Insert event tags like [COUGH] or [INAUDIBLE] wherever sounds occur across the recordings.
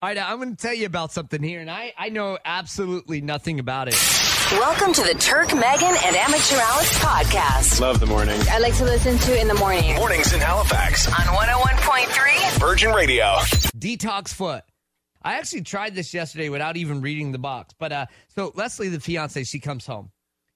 All right, I'm going to tell you about something here, and I, I know absolutely nothing about it. Welcome to the Turk, Megan, and Amateur Alex podcast. Love the morning. I like to listen to in the morning. Mornings in Halifax. On 101.3 Virgin Radio. Detox foot. I actually tried this yesterday without even reading the box. But uh, so Leslie, the fiance, she comes home.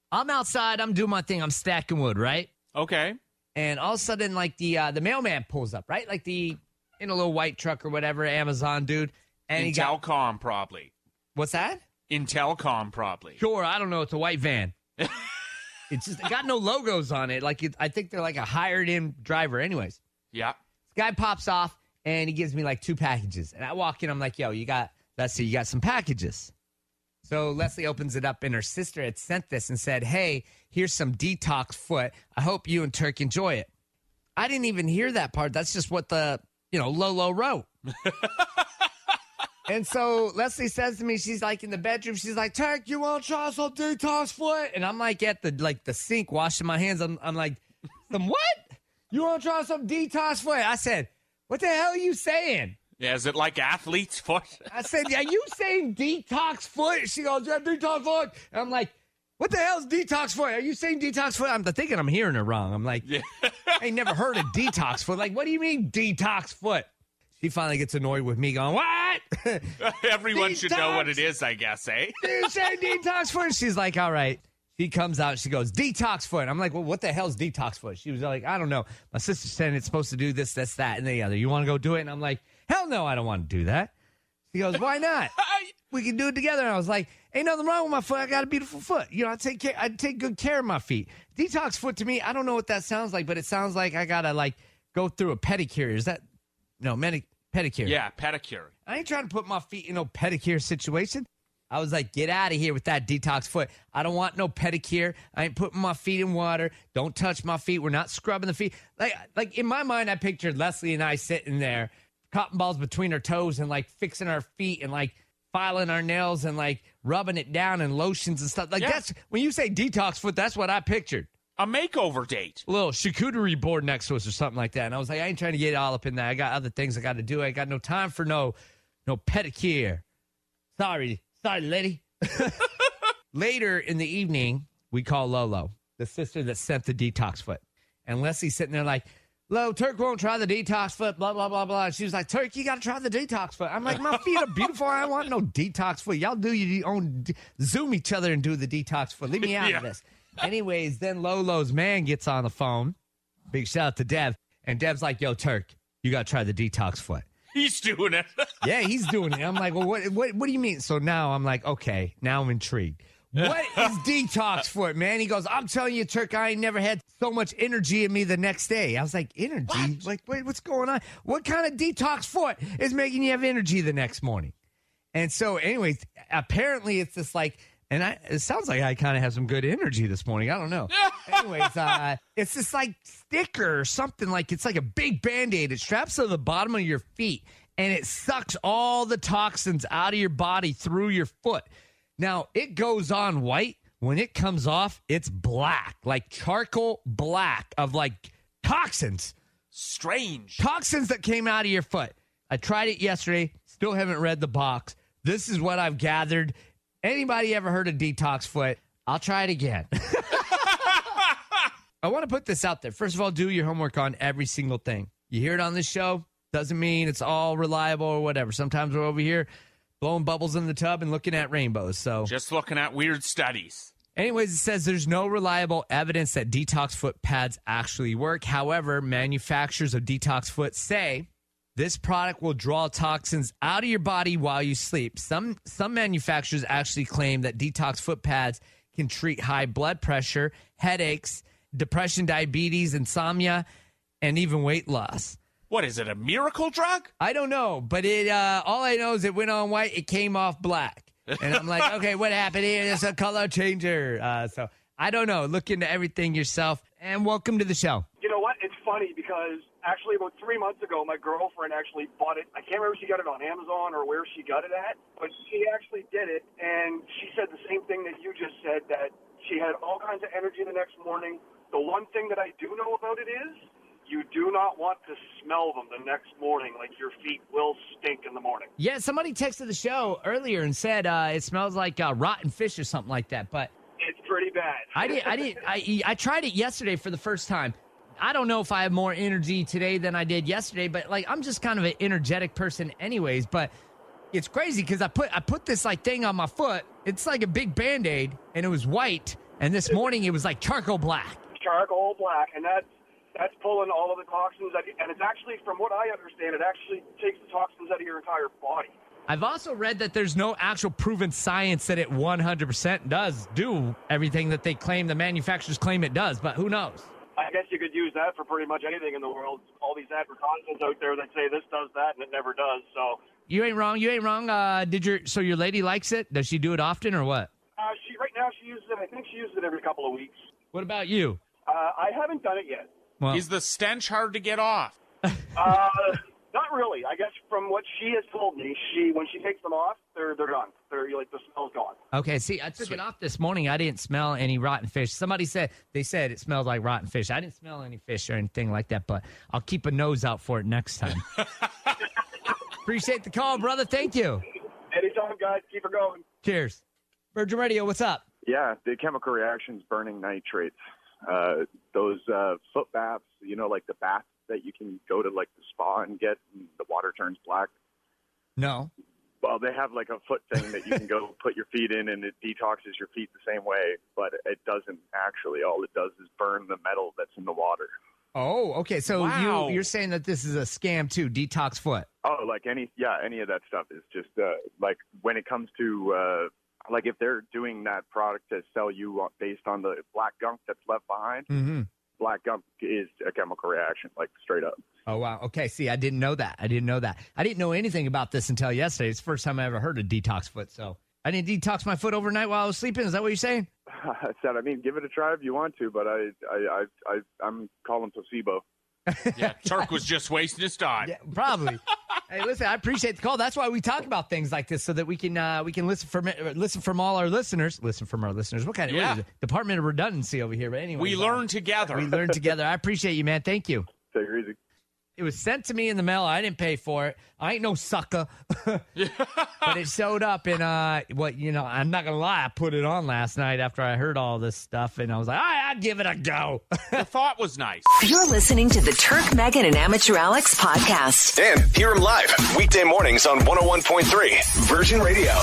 I'm outside. I'm doing my thing. I'm stacking wood, right? Okay. And all of a sudden, like the uh, the mailman pulls up, right? Like the in a little white truck or whatever, Amazon dude. And he got Intelcom, probably. what's that? Intelcom, probably. Sure, I don't know. It's a white van. [LAUGHS] it's just it got no logos on it. Like it, I think they're like a hired in driver. Anyways, Yeah. this guy pops off and he gives me like two packages. And I walk in, I'm like, yo, you got, let's see, you got some packages. So Leslie opens it up and her sister had sent this and said, hey, here's some detox foot. I hope you and Turk enjoy it. I didn't even hear that part. That's just what the, you know, Lolo wrote. [LAUGHS] and so Leslie says to me, she's like in the bedroom, she's like, Turk, you want to try some detox foot? And I'm like at the like the sink washing my hands. I'm, I'm like, some what? You want to try some detox foot? I said, what the hell are you saying? Yeah, is it like athlete's foot? I said, yeah, you saying detox foot? She goes, yeah, detox foot. And I'm like, what the hell's detox foot? Are you saying detox foot? I'm thinking I'm hearing her wrong. I'm like, yeah. I ain't never heard of detox foot. Like, what do you mean detox foot? She finally gets annoyed with me going, what? [LAUGHS] Everyone should know what it is, I guess, eh? [LAUGHS] you say detox foot? She's like, all right. She comes out. She goes, detox foot. I'm like, well, what the hell's detox foot? She was like, I don't know. My sister said it's supposed to do this, this, that, and the other. You want to go do it? And I'm like, hell no, I don't want to do that. She goes, why not? [LAUGHS] we can do it together. And I was like, ain't nothing wrong with my foot. I got a beautiful foot. You know, I take care, I take good care of my feet. Detox foot to me, I don't know what that sounds like, but it sounds like I gotta like go through a pedicure. Is that no mani- pedicure? Yeah, pedicure. I ain't trying to put my feet in no pedicure situation. I was like, get out of here with that detox foot. I don't want no pedicure. I ain't putting my feet in water. Don't touch my feet. We're not scrubbing the feet. Like, like in my mind, I pictured Leslie and I sitting there, cotton balls between our toes and like fixing our feet and like filing our nails and like rubbing it down and lotions and stuff. Like Yeah. that's when you say detox foot, that's what I pictured. A makeover date. A little charcuterie board next to us or something like that. And I was like, I ain't trying to get all up in that. I got other things I got to do. I got no time for no no pedicure. Sorry, sorry, lady. [LAUGHS] Later in the evening, we call Lolo, the sister that sent the detox foot. And Leslie's sitting there like, Lo, Turk won't try the detox foot, blah, blah, blah, blah. And she was like, Turk, you got to try the detox foot. I'm like, my feet are beautiful. I don't want no detox foot. Y'all do your own, Zoom each other and do the detox foot. Leave me [LAUGHS] out Yeah. of this. Anyways, then Lolo's man gets on the phone. Big shout out to Dev. And Dev's like, yo, Turk, you got to try the detox foot. He's doing it. [LAUGHS] Yeah, he's doing it. I'm like, well, what, what, what do you mean? So now I'm like, okay, now I'm intrigued. What [LAUGHS] is detox foot, man? He goes, I'm telling you, Turk, I ain't never had so much energy in me the next day. I was like, energy? Like, wait, what's going on? What kind of detox foot is making you have energy the next morning? And so, anyways, apparently it's this like, and I, it sounds like I kind of have some good energy this morning. I don't know. [LAUGHS] anyways, uh, it's this like sticker or something like it's like a big band aid. It straps to the bottom of your feet and it sucks all the toxins out of your body through your foot. Now, it goes on white. When it comes off, it's black, like charcoal black of like toxins Strange. toxins that came out of your foot. I tried it yesterday. Still haven't read the box. This is what I've gathered. Anybody ever heard of detox foot? I'll try it again. [LAUGHS] I want to put this out there. First of all, do your homework on every single thing. You hear it on this show, doesn't mean it's all reliable or whatever. Sometimes we're over here blowing bubbles in the tub and looking at rainbows. So Just looking at weird studies. Anyways, it says there's no reliable evidence that detox foot pads actually work. However, manufacturers of detox foot say this product will draw toxins out of your body while you sleep. Some some manufacturers actually claim that detox foot pads can treat high blood pressure, headaches, depression, diabetes, insomnia, and even weight loss. What is it, a miracle drug? I don't know, but it uh, all I know is it went on white, it came off black. And I'm like, [LAUGHS] okay, what happened here? It's a color changer. Uh, so I don't know. Look into everything yourself. And welcome to the show. You know what? It's funny because actually about three months ago, my girlfriend actually bought it. I can't remember if she got it on Amazon or where she got it at, but she actually did it, and she said the same thing that you just said that she had all kinds of energy the next morning. The one thing that I do know about it is you do not want to smell them the next morning. Like your feet will stink in the morning. Yeah, somebody texted the show earlier and said uh, it smells like uh, rotten fish or something like that. But It's pretty bad. I did. I did. I I tried it yesterday for the first time. I don't know if I have more energy today than I did yesterday, but like I'm just kind of an energetic person, anyways. But it's crazy because I put I put this like thing on my foot. It's like a big band aid, and it was white. And this morning it was like charcoal black. charcoal black, and that's that's pulling all of the toxins. Out, and it's actually, from what I understand, it actually takes the toxins out of your entire body. I've also read that there's no actual proven science that it 100% does do everything that they claim the manufacturers claim it does, but who knows? I guess you could use that for pretty much anything in the world. All these advertisements out there that say this does that, and it never does. So You ain't wrong. You ain't wrong. Uh, did your so your lady likes it? Does she do it often or what? uh, she right now she uses it. I think she uses it every couple of weeks. What about you? Uh, I haven't done it yet. Well, Is the stench hard to get off? Not really. I guess from what she has told me, she when she takes them off, they're they're done. They're like the smell's gone. okay. See, I took it off this morning. I didn't smell any rotten fish. Somebody said they said it smells like rotten fish. I didn't smell any fish or anything like that, but I'll keep a nose out for it next time. [LAUGHS] Appreciate the call, brother. Thank you. Anytime, guys, keep it going. Cheers. Virgin Radio, what's up? Yeah, the chemical reactions burning nitrates. Uh, those uh, foot baths, you know, like the bath that you can go to like the spa and get, and the water turns black. No. Well, they have like a foot thing that you can go [LAUGHS] put your feet in, and it detoxes your feet the same way, but it doesn't actually. All it does is burn the metal that's in the water. Oh, okay. So Wow. you you're saying that this is a scam too? Detox foot. Oh, like any, yeah, any of that stuff is just uh, like when it comes to uh, like if they're doing that product to sell you based on the black gunk that's left behind. Mm-hmm. Black gunk is a chemical reaction, like straight up. Oh wow. Okay. See, I didn't know that. I didn't know that. I didn't know anything about this until yesterday. It's the first time I ever heard of detox foot. So I didn't detox my foot overnight while I was sleeping. Is that what you're saying? [LAUGHS] I said, I mean, give it a try if you want to, but I, I, I, I I'm calling placebo. Yeah, Turk was just wasting his time. Yeah, probably. hey, listen, I appreciate the call. That's why we talk about things like this so that we can uh, we can listen from listen from all our listeners. Listen from our listeners. What kind of Yeah. is it? Department of Redundancy over here? But anyway, We learn together. We learn together. I appreciate you, man. Thank you. Take it was sent to me in the mail. I didn't pay for it. I ain't no sucker. [LAUGHS] but it showed up and uh what you know, I'm not gonna lie, I put it on last night after I heard all this stuff and I was like, all right, I'll give it a go. [LAUGHS] the thought was nice. You're listening to the Turk, Megan, and Amateur Alex podcast. And hear him live weekday mornings on 101.3 Virgin Radio.